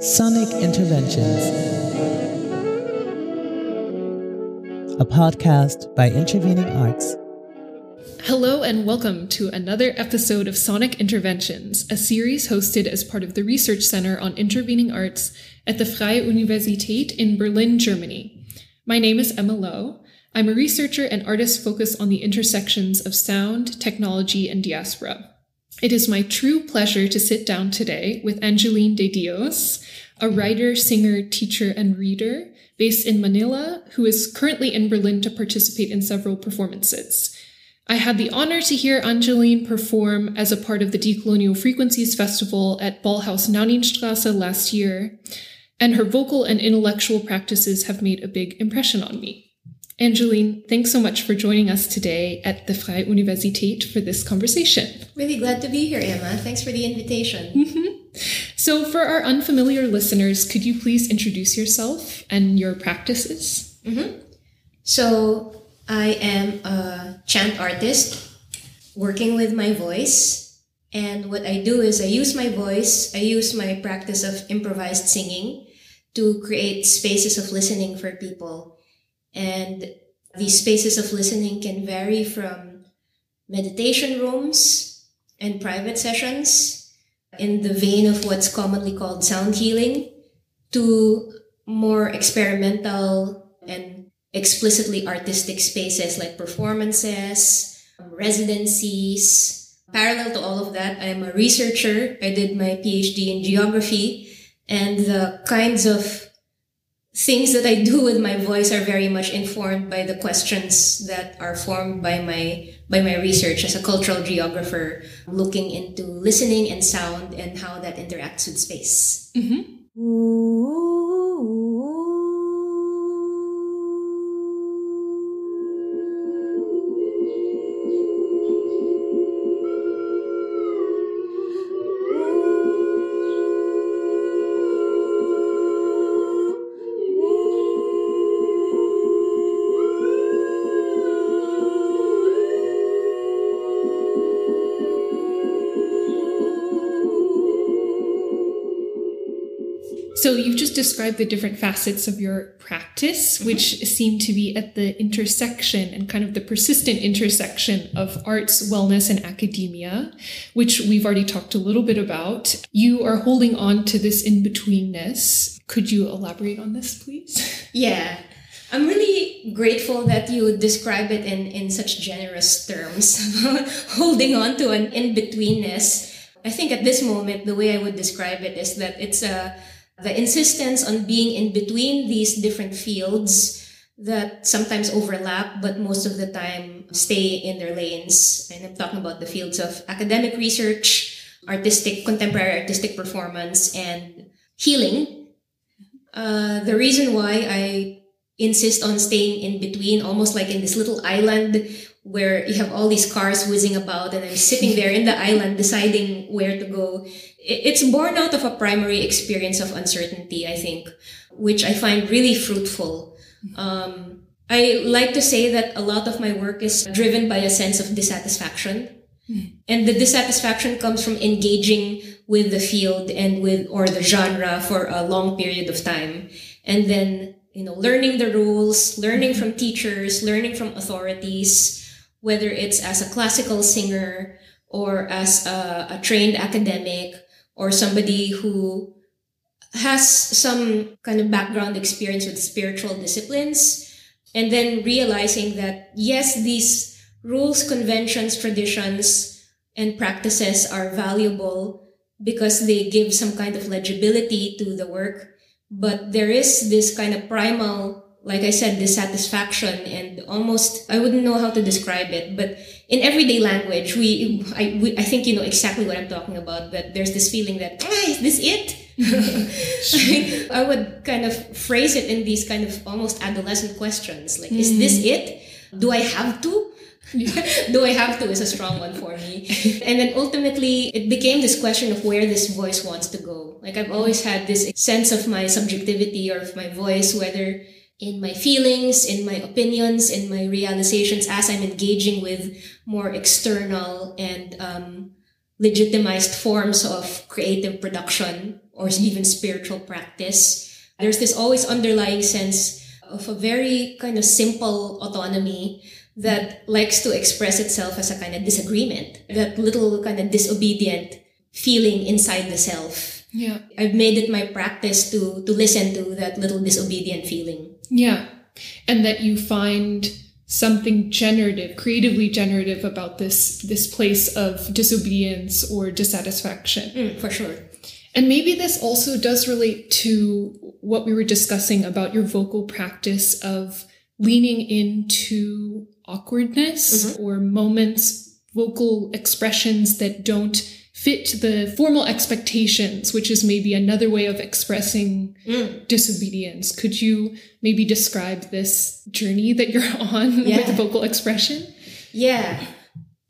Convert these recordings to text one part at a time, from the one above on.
Sonic Interventions, a podcast by Intervening Arts. Hello and welcome to another episode of Sonic Interventions, a series hosted as part of the Research Center on Intervening Arts at the Freie Universität in Berlin, Germany. My name is Emma Lo. I'm a researcher and artist focused on the intersections of sound, technology, and diaspora. It is my true pleasure to sit down today with Anjeline de Dios, a writer, singer, teacher, and reader based in Manila, who is currently in Berlin to participate in several performances. I had the honor to hear Anjeline perform as a part of the Decolonial Frequencies Festival at Ballhaus Naunynstrasse last year, and her vocal and intellectual practices have made a big impression on me. Anjeline, thanks so much for joining us today at the Freie Universität for this conversation. Really glad to be here, Emma. Thanks for the invitation. Mm-hmm. So, for our unfamiliar listeners, could you please introduce yourself and your practices? Mm-hmm. So, I am a chant artist working with my voice. And what I do is I use my voice, I use my practice of improvised singing to create spaces of listening for people and these spaces of listening can vary from meditation rooms and private sessions in the vein of what's commonly called sound healing to more experimental and explicitly artistic spaces like performances, residencies. Parallel to all of that, I'm a researcher. I did my PhD in geography and the kinds of things that I do with my voice are very much informed by the questions that are formed by my by my research as a cultural geographer, looking into listening and sound and how that interacts with space. Mm-hmm. Just described the different facets of your practice, mm-hmm. which seem to be at the intersection and kind of the persistent intersection of arts, wellness, and academia, which we've already talked a little bit about. You are holding on to this in betweenness. Could you elaborate on this, please? Yeah. I'm really grateful that you describe it in, in such generous terms, holding on to an in betweenness. I think at this moment, the way I would describe it is that it's a the insistence on being in between these different fields that sometimes overlap, but most of the time stay in their lanes. And I'm talking about the fields of academic research, artistic, contemporary artistic performance, and healing. Uh, the reason why I insist on staying in between, almost like in this little island where you have all these cars whizzing about and I'm sitting there in the island deciding where to go. It's born out of a primary experience of uncertainty, I think, which I find really fruitful. Um, I like to say that a lot of my work is driven by a sense of dissatisfaction. And the dissatisfaction comes from engaging with the field and with, or the genre for a long period of time. And then, you know, learning the rules, learning from teachers, learning from authorities, whether it's as a classical singer or as a, a trained academic or somebody who has some kind of background experience with spiritual disciplines and then realizing that yes these rules conventions traditions and practices are valuable because they give some kind of legibility to the work but there is this kind of primal like I said, dissatisfaction and almost, I wouldn't know how to describe it, but in everyday language, we, I, we, I think you know exactly what I'm talking about, but there's this feeling that, ah, is this it? I would kind of phrase it in these kind of almost adolescent questions. Like, mm. is this mm. it? Do I have to? do I have to is a strong one for me. And then ultimately, it became this question of where this voice wants to go. Like I've always had this sense of my subjectivity or of my voice, whether in my feelings, in my opinions, in my realizations as I'm engaging with more external and um, legitimized forms of creative production or even spiritual practice. There's this always underlying sense of a very kind of simple autonomy that likes to express itself as a kind of disagreement, that little kind of disobedient feeling inside the self. Yeah. I've made it my practice to to listen to that little disobedient feeling. Yeah. And that you find something generative, creatively generative about this this place of disobedience or dissatisfaction. Mm, for sure. And maybe this also does relate to what we were discussing about your vocal practice of leaning into awkwardness Mm-hmm. or moments, vocal expressions that don't fit the formal expectations, which is maybe another way of expressing Mm. disobedience. Could you maybe describe this journey that you're on Yeah. with vocal expression? Yeah.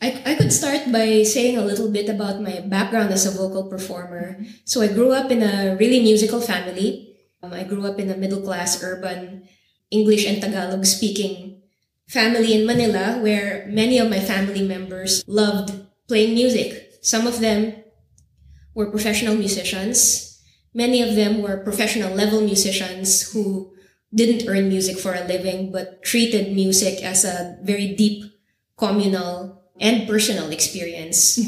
I, I could start by saying a little bit about my background as a vocal performer. So I grew up in a really musical family. Um, I grew up in a middle class, urban, English and Tagalog speaking family in Manila where many of my family members loved playing music. Some of them were professional musicians. Many of them were professional level musicians who didn't earn music for a living, but treated music as a very deep communal and personal experience.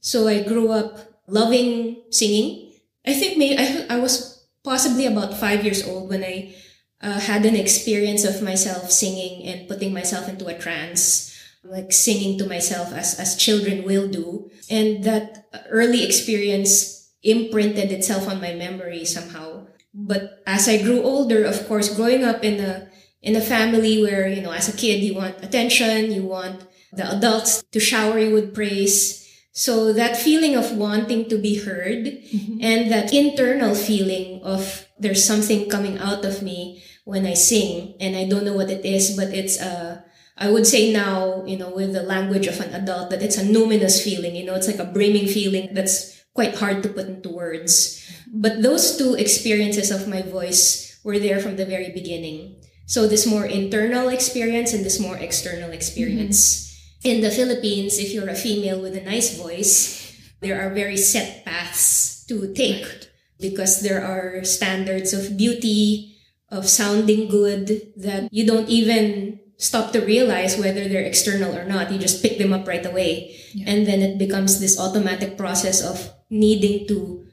so I grew up loving singing. I think maybe I, I was possibly about five years old when I uh, had an experience of myself singing and putting myself into a trance, like singing to myself as, as children will do. And that early experience imprinted itself on my memory somehow. But as I grew older, of course, growing up in a, in a family where, you know, as a kid, you want attention, you want the adults to shower you with praise. So that feeling of wanting to be heard and that internal feeling of there's something coming out of me when I sing and I don't know what it is, but it's uh I would say now, you know, with the language of an adult that it's a numinous feeling, you know, it's like a brimming feeling that's quite hard to put into words. But those two experiences of my voice were there from the very beginning. So this more internal experience and this more external experience. Mm-hmm. In the Philippines, if you're a female with a nice voice, there are very set paths to take because there are standards of beauty, of sounding good that you don't even stop to realize whether they're external or not. You just pick them up right away. And then it becomes this automatic process of needing to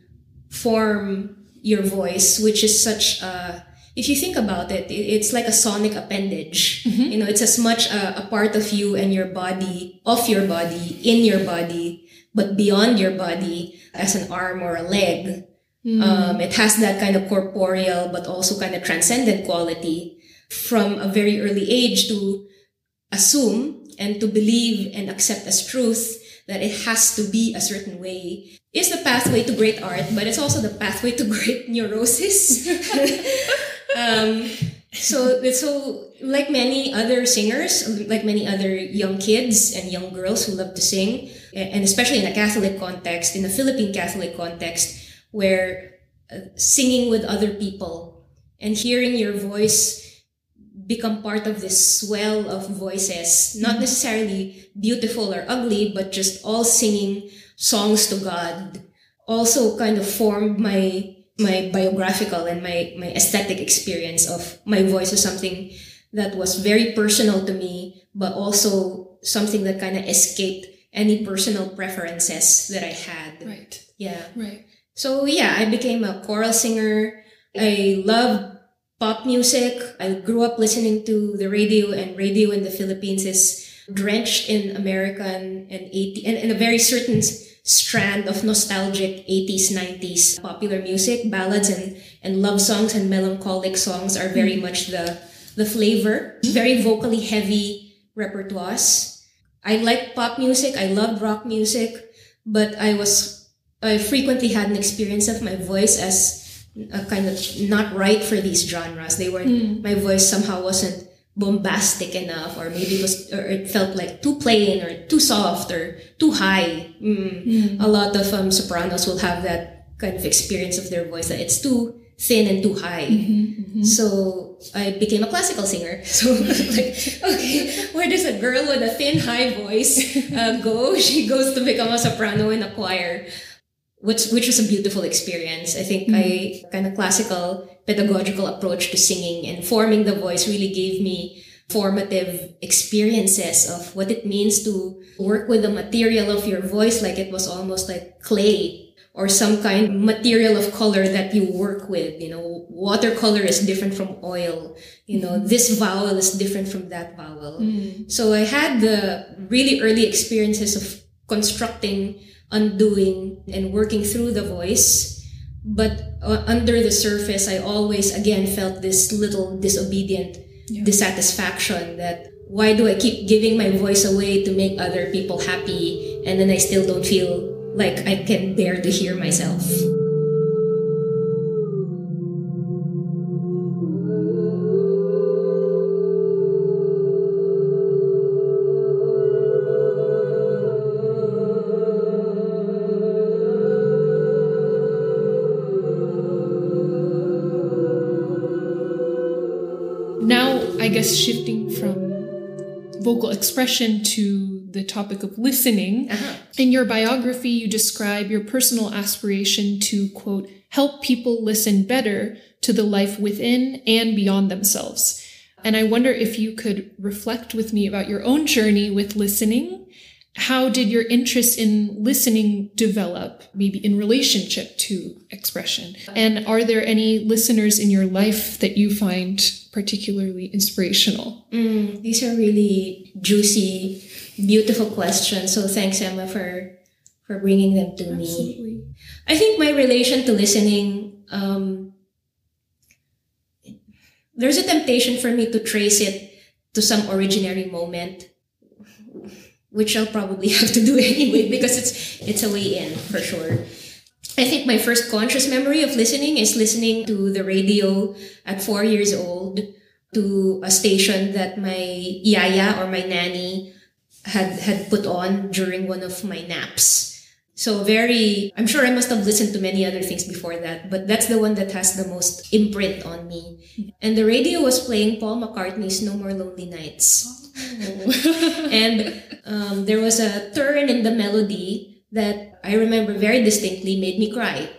form your voice, which is such a, if you think about it, it- it's like a sonic appendage. You know, it's as much a, a part of you and your body, of your body, in your body, but beyond your body as an arm or a leg. Um, it has that kind of corporeal, but also kind of transcendent quality from a very early age to assume and to believe and accept as truth that it has to be a certain way is the pathway to great art, but it's also the pathway to great neurosis. um, so, so like many other singers, like many other young kids and young girls who love to sing, and especially in a Catholic context, in a Philippine Catholic context, where uh, singing with other people and hearing your voice become part of this swell of voices, not necessarily beautiful or ugly, but just all singing songs to God, also kind of formed my my biographical and my my aesthetic experience of my voice as something that was very personal to me, but also something that kind of escaped any personal preferences that I had. Right. Yeah. Right. So yeah, I became a choral singer. I love pop music. I grew up listening to the radio and radio in the Philippines is drenched in American and 80 and, and a very certain strand of nostalgic 80s, 90s popular music, ballads and, and love songs and melancholic songs are very hmm. much the, the flavor. Hmm. Very vocally heavy repertoires. I like pop music. I loved rock music, but I was I frequently had an experience of my voice as a kind of not right for these genres. They were my voice somehow wasn't bombastic enough, or maybe it was or it felt like too plain or too soft or too high. Mm. A lot of um, sopranos will have that kind of experience of their voice that it's too thin and too high. So I became a classical singer. So like, okay, where does a girl with a thin, high voice uh, go? She goes to become a soprano in a choir, which which was a beautiful experience. I think I mm-hmm. kind of classical pedagogical approach to singing and forming the voice really gave me formative experiences of what it means to work with the material of your voice like it was almost like clay or some kind of material of color that you work with. You know, watercolor is different from oil. You know, mm-hmm. this vowel is different from that vowel. Mm. So I had the really early experiences of constructing, undoing, and working through the voice. But uh, under the surface, I always again felt this little disobedient dissatisfaction that why do I keep giving my voice away to make other people happy and then I still don't feel like I can bear to hear myself. Now, I guess shifting from vocal expression to the topic of listening. Uh-huh. In your biography, you describe your personal aspiration to, quote, help people listen better to the life within and beyond themselves. And I wonder if you could reflect with me about your own journey with listening. How did your interest in listening develop, maybe in relationship to expression? And are there any listeners in your life that you find particularly inspirational? Mm, these are really juicy, beautiful questions. So thanks, Emma, for for bringing them to me. I think my relation to listening, um, there's a temptation for me to trace it to some originary moment, which I'll probably have to do anyway because it's it's a way in for sure. I think my first conscious memory of listening is listening to the radio at four years old to a station that my yaya or my nanny had had put on during one of my naps. So very, I'm sure I must have listened to many other things before that, but that's the one that has the most imprint on me. And the radio was playing Paul McCartney's No More Lonely Nights. and um, there was a turn in the melody that I remember very distinctly made me cry.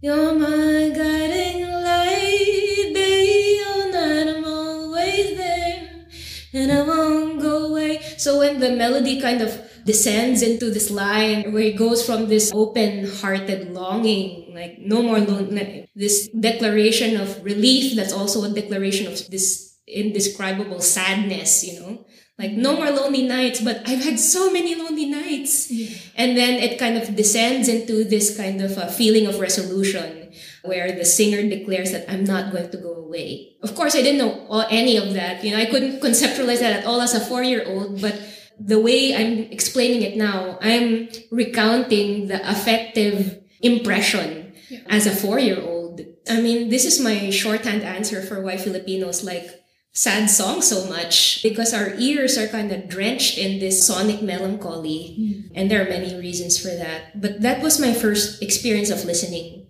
You're my guiding light, day or night, I'm always there, and I won't go away. So when the melody kind of descends into this line where it goes from this open-hearted longing, like no more lonely, this declaration of relief that's also a declaration of this indescribable sadness, you know? Like no more lonely nights, but I've had so many lonely nights. And then it kind of descends into this kind of a feeling of resolution where the singer declares that I'm not going to go away. Of course, I didn't know all, any of that. You know, I couldn't conceptualize that at all as a four year old, but the way I'm explaining it now, I'm recounting the affective impression as a four year old. I mean, this is my shorthand answer for why Filipinos like sad songs so much because our ears are kind of drenched in this sonic melancholy. Hmm. And there are many reasons for that. But that was my first experience of listening.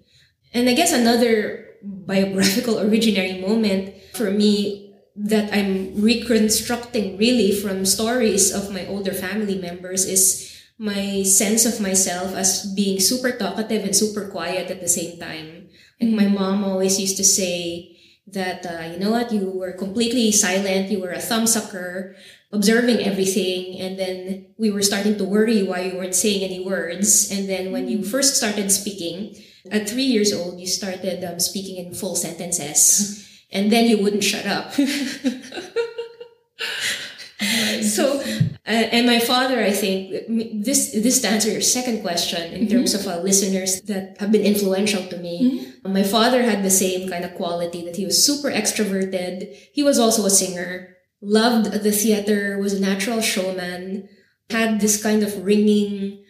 And I guess another biographical originary moment for me that I'm reconstructing really from stories of my older family members is my sense of myself as being super talkative and super quiet at the same time. Like my mom always used to say that, uh, you know what, you were completely silent, you were a thumbsucker, observing everything, and then we were starting to worry why you weren't saying any words. And then when you first started speaking, at three years old, you started um, speaking in full sentences. And then you wouldn't shut up. so, uh, and my father, I think this this to answer your second question in terms of uh, listeners that have been influential to me. My father had the same kind of quality that he was super extroverted. He was also a singer, loved the theater, was a natural showman, had this kind of ringing,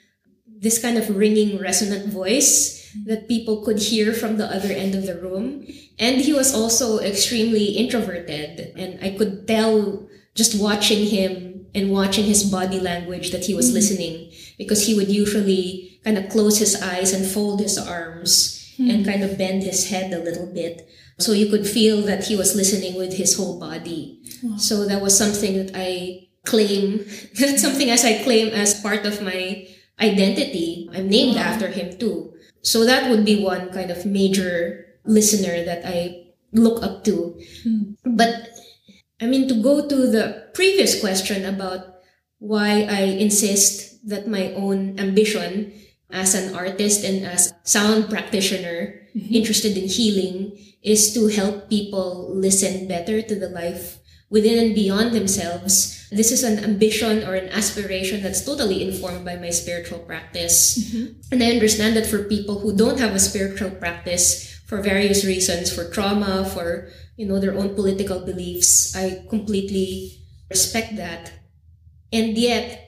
this kind of ringing, resonant voice that people could hear from the other end of the room. And he was also extremely introverted. And I could tell just watching him and watching his body language that he was mm-hmm. listening because he would usually kind of close his eyes and fold his arms and mm-hmm. kind of bend his head a little bit. So you could feel that he was listening with his whole body. So that was something that I claim, that's something as I claim as part of my identity. I'm named after him too. So that would be one kind of major listener that I look up to. Hmm. But I mean, to go to the previous question about why I insist that my own ambition as an artist and as sound practitioner mm-hmm. interested in healing is to help people listen better to the life within and beyond themselves. This is an ambition or an aspiration that's totally informed by my spiritual practice. Mm-hmm. And I understand that for people who don't have a spiritual practice for various reasons, for trauma, for, you know, their own political beliefs, I completely respect that. And yet,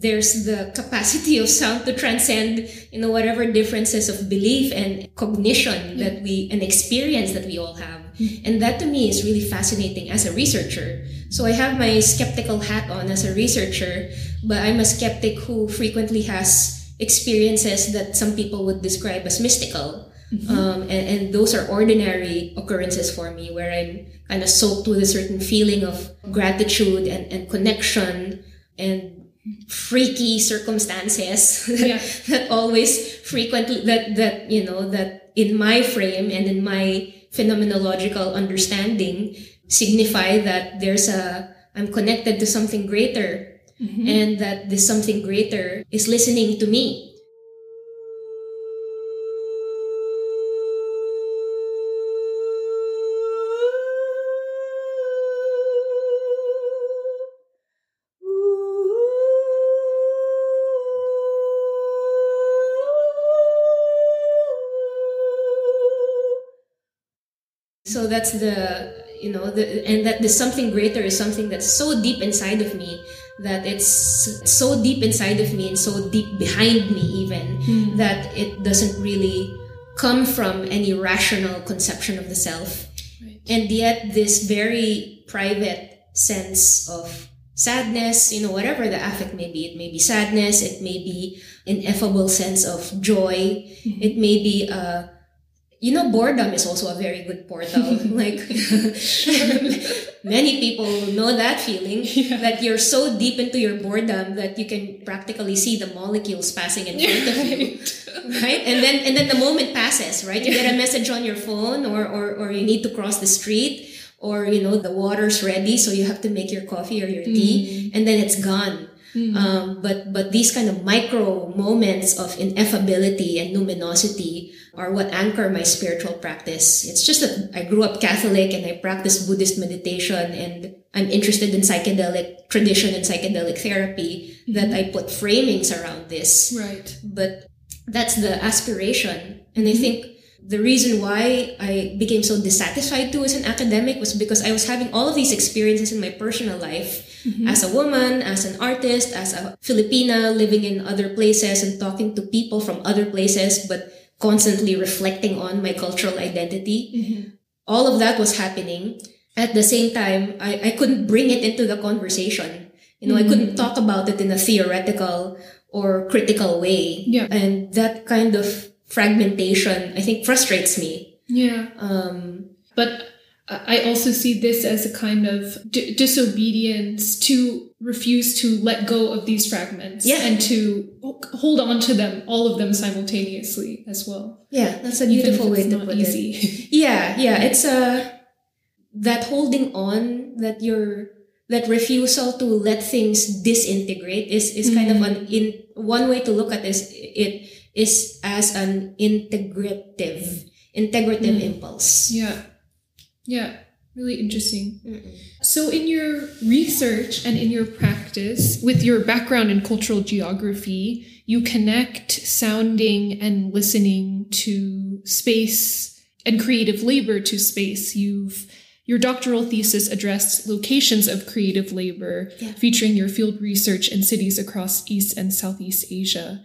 there's the capacity of sound to transcend, you know, whatever differences of belief and cognition mm-hmm. that we, and experience that we all have. Mm-hmm. And that to me is really fascinating as a researcher. So I have my skeptical hat on as a researcher, but I'm a skeptic who frequently has experiences that some people would describe as mystical. Mm-hmm. Um, and, and those are ordinary occurrences for me where I'm kind of soaked with a certain feeling of gratitude and, and connection and freaky circumstances that, Yeah. that always frequently that that you know that in my frame and in my phenomenological understanding signify that there's a I'm connected to something greater mm-hmm. and that this something greater is listening to me that's the you know the and that the something greater is something that's so deep inside of me that it's so deep inside of me and so deep behind me even hmm. that it doesn't really come from any rational conception of the self. Right. And yet this very private sense of sadness, you know, whatever the affect may be, it may be sadness, it may be ineffable sense of joy, hmm. it may be a you know, boredom is also a very good portal. like, many people know that feeling that you're so deep into your boredom that you can practically see the molecules passing in front of you, right? And then, and then the moment passes, right? You get a message on your phone, or, or, or you need to cross the street, or you know, the water's ready, so you have to make your coffee or your tea, mm. and then it's gone. Um, but but these kind of micro moments of ineffability and luminosity are what anchor my spiritual practice. It's just that I grew up Catholic and I practice Buddhist meditation and I'm interested in psychedelic tradition and psychedelic therapy that I put framings around this. Right. But that's the aspiration. And I think the reason why I became so dissatisfied too as an academic was because I was having all of these experiences in my personal life Mm-hmm. as a woman, as an artist, as a Filipina living in other places and talking to people from other places, but constantly reflecting on my cultural identity. Mm-hmm. All of that was happening. At the same time, I, I couldn't bring it into the conversation. You know, I couldn't mm-hmm. talk about it in a theoretical or critical way. Yeah. And that kind of fragmentation, I think, frustrates me. Yeah. Um, But I also see this as a kind of d- disobedience to refuse to let go of these fragments Yeah. and to hold on to them, all of them simultaneously as well. yeah, that's a beautiful way to put easy. it. Yeah, yeah, it's a that holding on that you're that refusal to let things disintegrate is is kind of mm-hmm. an in one way to look at this it is as an integrative integrative mm. impulse. yeah. Yeah. Really interesting. So, in your research and in your practice, with your background in cultural geography, you connect sounding and listening to space and creative labor to space. You've your doctoral thesis addressed locations of creative labor, Yeah. featuring your field research in cities across East and Southeast Asia.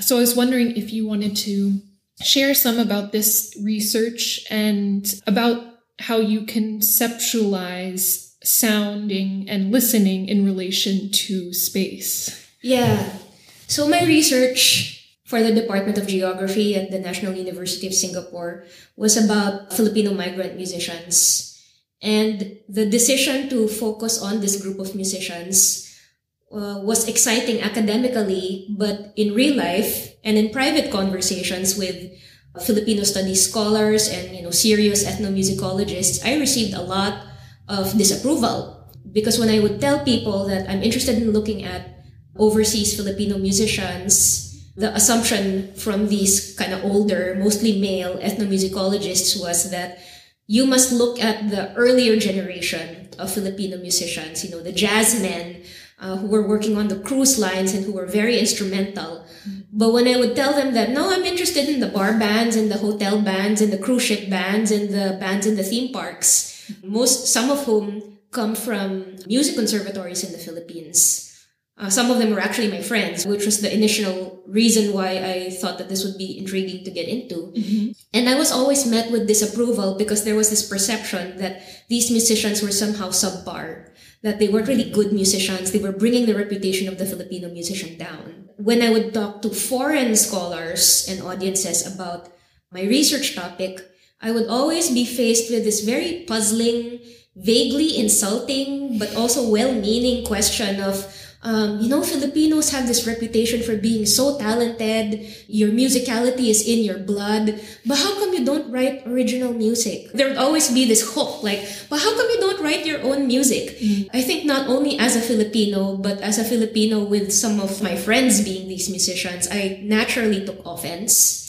So, I was wondering if you wanted to share some about this research and about how you conceptualize sounding and listening in relation to space. Yeah. So my research for the Department of Geography at the National University of Singapore was about Filipino migrant musicians. And the decision to focus on this group of musicians uh, was exciting academically, but in real life and in private conversations with Filipino studies scholars and you know serious ethnomusicologists, I received a lot of disapproval because when I would tell people that I'm interested in looking at overseas Filipino musicians, the assumption from these kind of older, mostly male ethnomusicologists was that you must look at the earlier generation of Filipino musicians, you know, the jazz men uh, who were working on the cruise lines and who were very instrumental. But when I would tell them that, no, I'm interested in the bar bands and the hotel bands and the cruise ship bands and the bands in the theme parks, most, some of whom come from music conservatories in the Philippines. Uh, some of them were actually my friends, which was the initial reason why I thought that this would be intriguing to get into. Mm-hmm. And I was always met with disapproval because there was this perception that these musicians were somehow subpar, that they weren't really good musicians. They were bringing the reputation of the Filipino musician down. When I would talk to foreign scholars and audiences about my research topic, I would always be faced with this very puzzling, vaguely insulting, but also well-meaning question of, um, you know, Filipinos have this reputation for being so talented. Your musicality is in your blood. But how come you don't write original music? There would always be this hook, like, but how come you don't write your own music? Mm. I think not only as a Filipino, but as a Filipino with some of my friends being these musicians, I naturally took offense.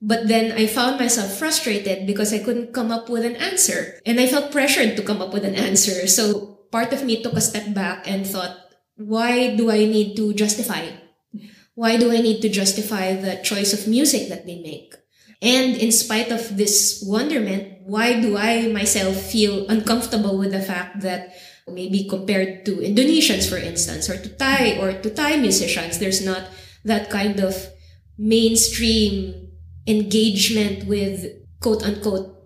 But then I found myself frustrated because I couldn't come up with an answer. And I felt pressured to come up with an answer. So part of me took a step back and thought, why do I need to justify? Why do I need to justify the choice of music that they make? And in spite of this wonderment, why do I myself feel uncomfortable with the fact that maybe compared to Indonesians, for instance, or to Thai or to Thai musicians, there's not that kind of mainstream engagement with quote unquote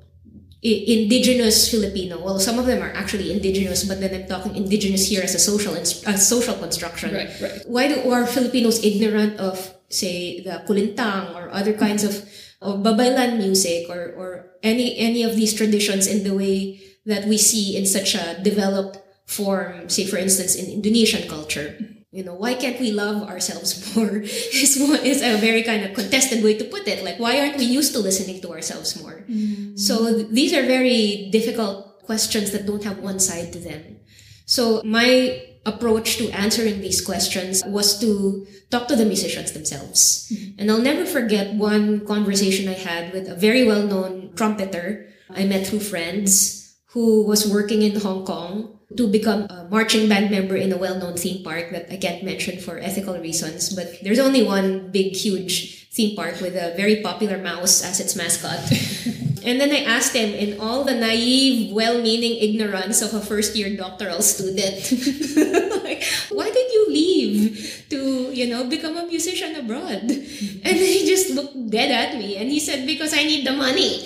indigenous Filipino. Well, some of them are actually indigenous, but then I'm talking indigenous here as a social a social construction. Right, right. Why do are Filipinos ignorant of say the kulintang or other kinds of of babaylan music or or any any of these traditions in the way that we see in such a developed form, say for instance in Indonesian culture? You know why can't we love ourselves more? Is is a very kind of contested way to put it. Like why aren't we used to listening to ourselves more? Mm. so th- these are very difficult questions that don't have one side to them. So my approach to answering these questions was to talk to the musicians themselves. Mm. and i'll never forget one conversation i had with a very well-known trumpeter i met through friends who was working in hong kong to become a marching band member in a well-known theme park that I can't mention for ethical reasons, but there's only one big, huge theme park with a very popular mouse as its mascot. and then I asked him in all the naive, well-meaning ignorance of a first-year doctoral student, like, why did you leave to, you know, become a musician abroad? And he just looked dead at me and he said, because I need the money.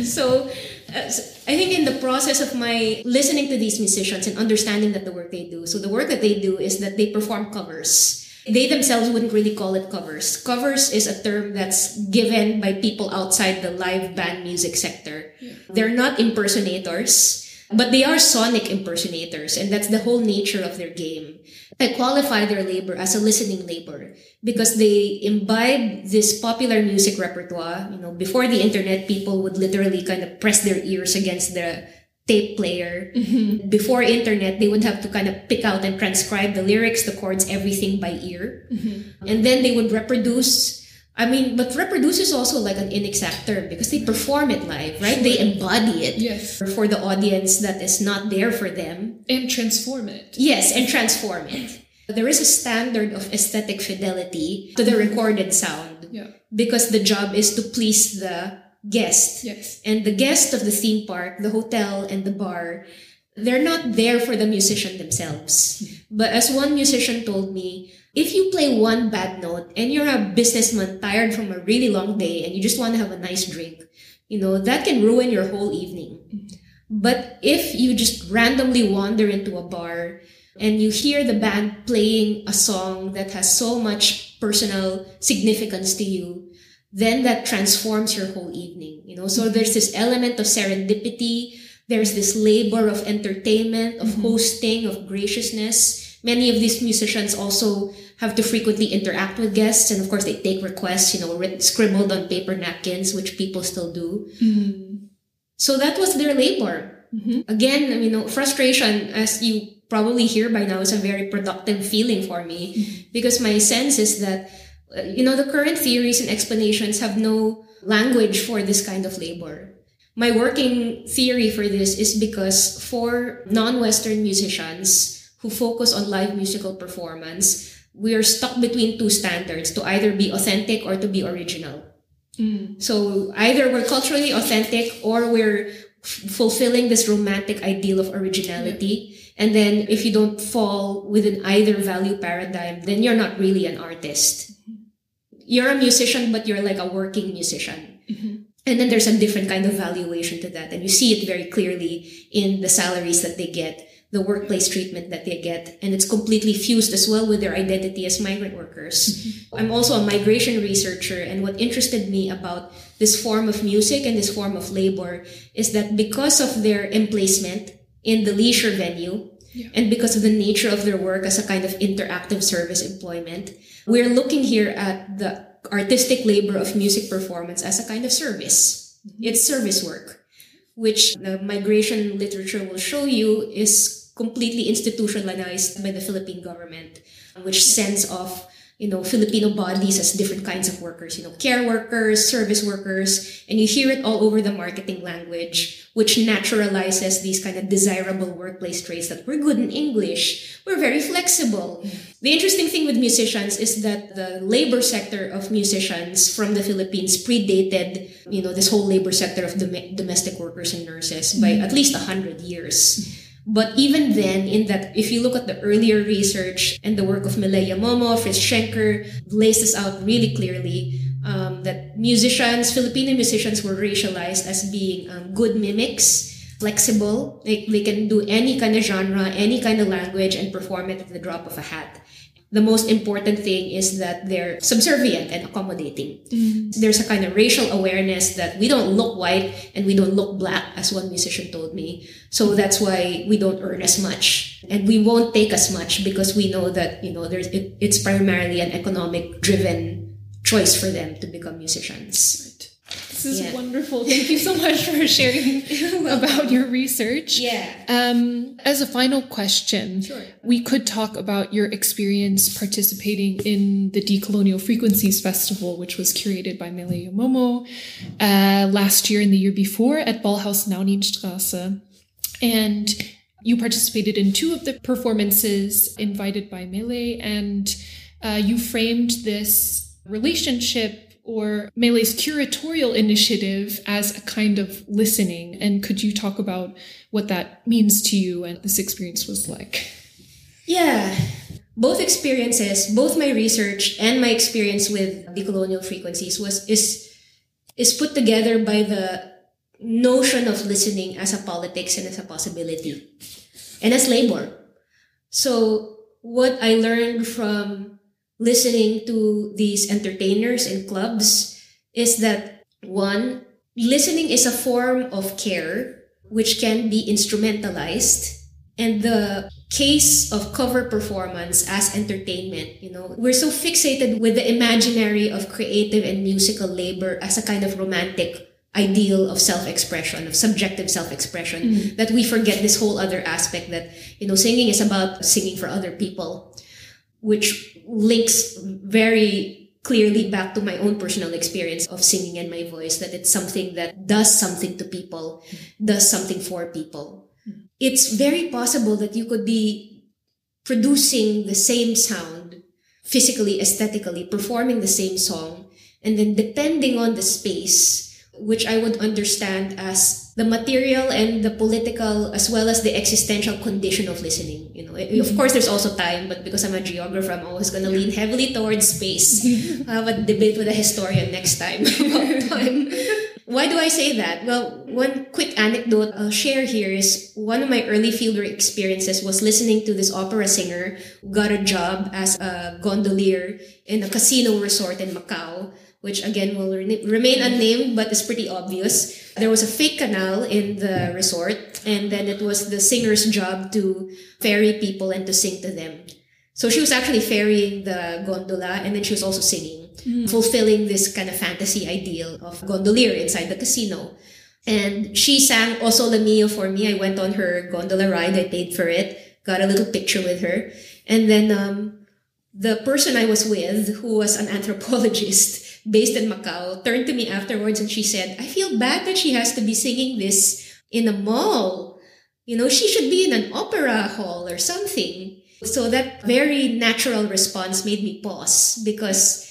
so Uh, I think in the process of my listening to these musicians and understanding that the work they do, so the work that they do is that they perform covers. They themselves wouldn't really call it covers. Covers is a term that's given by people outside the live band music sector. Yeah. They're not impersonators, but they are sonic impersonators, and that's the whole nature of their game. I qualify their labor as a listening labor because they imbibe this popular music repertoire. You know, before the internet, people would literally kind of press their ears against the tape player. Mm-hmm. Before internet, they would have to kind of pick out and transcribe the lyrics, the chords, everything by ear. Mm-hmm. And then they would reproduce I mean, but reproduce is also like an inexact term because they perform it live, right? Sure. They embody it yes. for the audience that is not there for them. And transform it. Yes, and transform it. There is a standard of aesthetic fidelity to the recorded sound. Yeah. Because the job is to please the guest. Yes. And the guest of the theme park, the hotel, and the bar, they're not there for the musician themselves. Mm-hmm. But as one musician told me, if you play one bad note and you're a businessman tired from a really long day and you just want to have a nice drink, you know, that can ruin your whole evening. Mm-hmm. But if you just randomly wander into a bar, and you hear the band playing a song that has so much personal significance to you, then that transforms your whole evening, you know? So there's this element of serendipity. There's this labor of entertainment, of mm-hmm. hosting, of graciousness. Many of these musicians also have to frequently interact with guests. And of course, they take requests, you know, scribbled on paper napkins, which people still do. Mm-hmm. So that was their labor. Mm-hmm. Again, you know, frustration, as you probably hear by now, is a very productive feeling for me mm-hmm. because my sense is that uh, you know, the current theories and explanations have no language for this kind of labor. My working theory for this is because for non-Western musicians who focus on live musical performance, we are stuck between two standards to either be authentic or to be original. Mm. So either we're culturally authentic or we're fulfilling this romantic ideal of originality. Yeah. And then if you don't fall within either value paradigm, then you're not really an artist you're a musician, but you're like a working musician. Mm-hmm. And then there's a different kind of valuation to that. And you see it very clearly in the salaries that they get, the workplace treatment that they get. And it's completely fused as well with their identity as migrant workers. Mm-hmm. I'm also a migration researcher. And what interested me about this form of music and this form of labor is that because of their emplacement in the leisure venue, yeah. And because of the nature of their work as a kind of interactive service employment, we're looking here at the artistic labor of music performance as a kind of service. Mm-hmm. It's service work, which the migration literature will show you is completely institutionalized by the Philippine government, which sends off you know, Filipino bodies as different kinds of workers, you know, care workers, service workers, and you hear it all over the marketing language, which naturalizes these kind of desirable workplace traits that we're good in English, we're very flexible. The interesting thing with musicians is that the labor sector of musicians from the Philippines predated, you know, this whole labor sector of dom- domestic workers and nurses by mm-hmm. at least a hundred years. But even then, in that, if you look at the earlier research and the work of Mele Yamomo, Fritz Schenker lays this out really clearly, um, that musicians, Filipino musicians were racialized as being um, good mimics, flexible. They, they can do any kind of genre, any kind of language and perform it at the drop of a hat the most important thing is that they're subservient and accommodating. Mm-hmm. There's a kind of racial awareness that we don't look white and we don't look black, as one musician told me. So that's why we don't earn as much and we won't take as much because we know that, you know, there's, it, it's primarily an economic driven choice for them to become musicians. This is yeah. wonderful. Thank you so much for sharing about your research. Yeah. Um, as a final question, sure. we could talk about your experience participating in the Decolonial Frequencies Festival, which was curated by Mele Yamomo uh, last year and the year before at Ballhaus Naunynstrasse. And you participated in two of the performances invited by Mele, and uh, you framed this relationship or Mele's curatorial initiative as a kind of listening. And could you talk about what that means to you and this experience was like? Yeah. Both experiences, both my research and my experience with decolonial frequencies was is is put together by the notion of listening as a politics and as a possibility and as labor. So what I learned from listening to these entertainers and clubs is that one, listening is a form of care which can be instrumentalized. And the case of cover performance as entertainment, you know, we're so fixated with the imaginary of creative and musical labor as a kind of romantic ideal of self-expression, of subjective self-expression, mm. that we forget this whole other aspect that, you know, singing is about singing for other people which links very clearly back to my own personal experience of singing and my voice that it's something that does something to people, does something for people. It's very possible that you could be producing the same sound physically, aesthetically, performing the same song, and then depending on the space, which I would understand as the material and the political as well as the existential condition of listening you know. Of mm-hmm. course there's also time but because i'm a geographer i'm always going to lean heavily towards space. I have a debate with a historian next time. About time why do i say that? Well one quick anecdote i'll share here is one of my early fieldwork experiences was listening to this opera singer who got a job as a gondolier in a casino resort in macau which again will re- remain unnamed but is pretty obvious. There was a fake canal in the resort, and then it was the singer's job to ferry people and to sing to them. So she was actually ferrying the gondola, and then she was also singing, mm. fulfilling this kind of fantasy ideal of gondolier inside the casino. And she sang also Sole Mio for me. I went on her gondola ride. I paid for it, got a little picture with her. And then um, the person I was with, who was an anthropologist, based in Macau, turned to me afterwards and she said, I feel bad that she has to be singing this in a mall. You know, she should be in an opera hall or something. So that very natural response made me pause because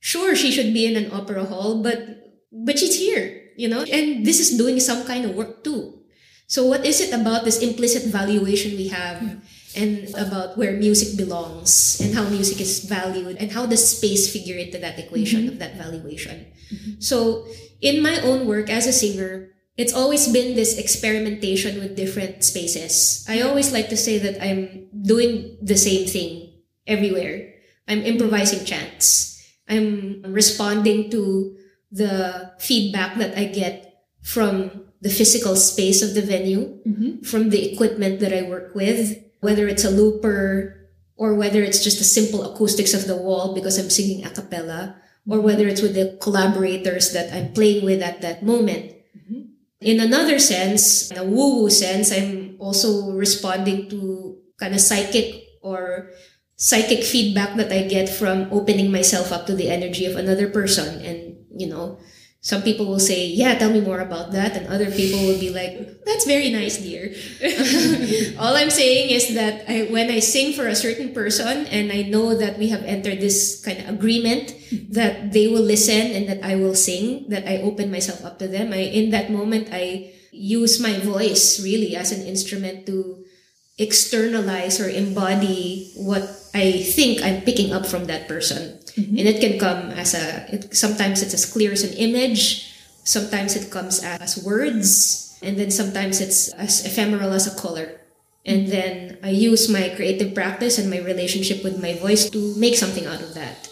sure, she should be in an opera hall, but, but she's here, you know, and this is doing some kind of work too. So what is it about this implicit valuation we have? Hmm. And about where music belongs and how music is valued and how does space figure into that equation mm-hmm. of that valuation. Mm-hmm. So in my own work as a singer, it's always been this experimentation with different spaces. I always like to say that I'm doing the same thing everywhere. I'm improvising chants. I'm responding to the feedback that I get from the physical space of the venue, mm-hmm. from the equipment that I work with, whether it's a looper or whether it's just the simple acoustics of the wall because I'm singing a cappella, or whether it's with the collaborators that I'm playing with at that moment. Mm-hmm. In another sense, in a woo-woo sense, I'm also responding to kind of psychic or psychic feedback that I get from opening myself up to the energy of another person and, you know, some people will say, yeah, tell me more about that. And other people will be like, that's very nice, dear. All I'm saying is that I, when I sing for a certain person and I know that we have entered this kind of agreement that they will listen and that I will sing, that I open myself up to them, I, in that moment, I use my voice really as an instrument to externalize or embody what I think I'm picking up from that person. Mm-hmm. And it can come as a, it, sometimes it's as clear as an image, sometimes it comes as words, and then sometimes it's as ephemeral as a color. And then I use my creative practice and my relationship with my voice to make something out of that.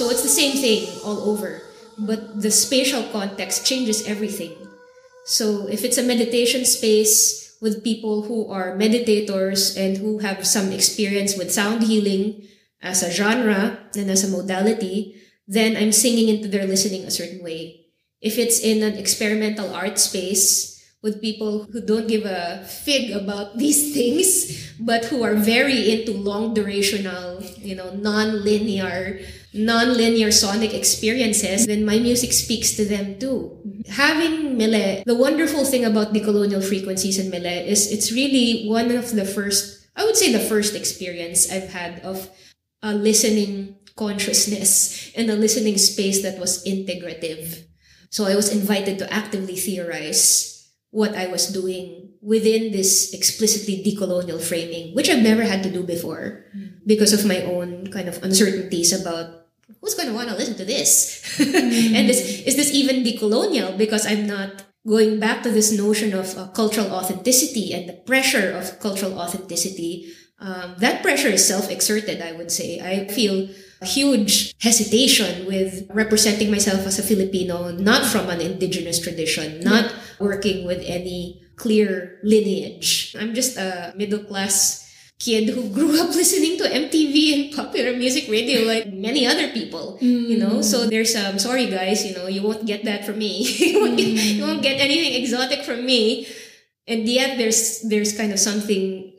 So it's the same thing all over but the spatial context changes everything. So if it's a meditation space with people who are meditators and who have some experience with sound healing as a genre and as a modality, then I'm singing into their listening a certain way. If it's in an experimental art space with people who don't give a fig about these things, but who are very into long durational, you know, non-linear non-linear sonic experiences, then my music speaks to them too. Having Mele, the wonderful thing about decolonial frequencies in Mele is it's really one of the first, I would say the first experience I've had of a listening consciousness and a listening space that was integrative. So I was invited to actively theorize what I was doing within this explicitly decolonial framing, which I've never had to do before mm. because of my own kind of uncertainties about who's going to want to listen to this? Mm. and this, is this even decolonial? Because I'm not going back to this notion of uh, cultural authenticity and the pressure of cultural authenticity. Um, that pressure is self-exerted, I would say. I feel a huge hesitation with representing myself as a Filipino, not from an indigenous tradition, not working with any clear lineage. I'm just a middle class kid who grew up listening to MTV and popular music radio like many other people, mm. you know. So there's um sorry guys, you know, you won't get that from me. you, won't get, you won't get anything exotic from me. And yet there's there's kind of something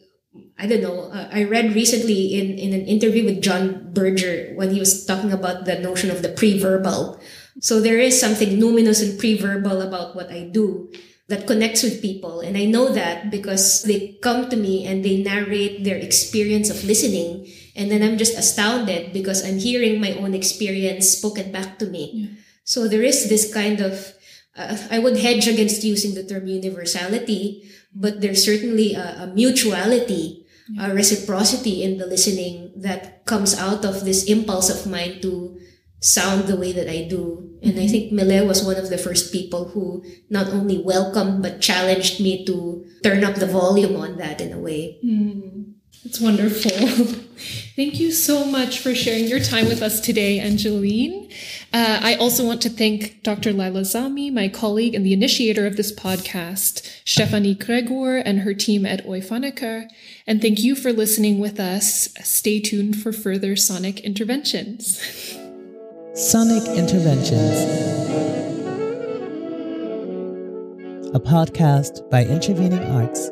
I don't know. Uh, I read recently in in an interview with John Berger when he was talking about the notion of the pre-verbal. So there is something numinous and pre-verbal about what I do that connects with people. And I know that because they come to me and they narrate their experience of listening. And then I'm just astounded because I'm hearing my own experience spoken back to me. Yeah. So there is this kind of, uh, I would hedge against using the term universality, but there's certainly a, a mutuality, yeah. a reciprocity in the listening that comes out of this impulse of mine to sound the way that I do. And I mm-hmm. think Mele was one of the first people who not only welcomed but challenged me to turn up the volume on that in a way. Mm, it's wonderful. Thank you so much for sharing your time with us today, Anjeline. Uh, I also want to thank Dr. Layla Zami, my colleague and the initiator of this podcast, Stephanie Gregor and her team at Oiphonica. And thank you for listening with us. Stay tuned for further sonic interventions. Sonic Interventions, a podcast by Intervening Arts.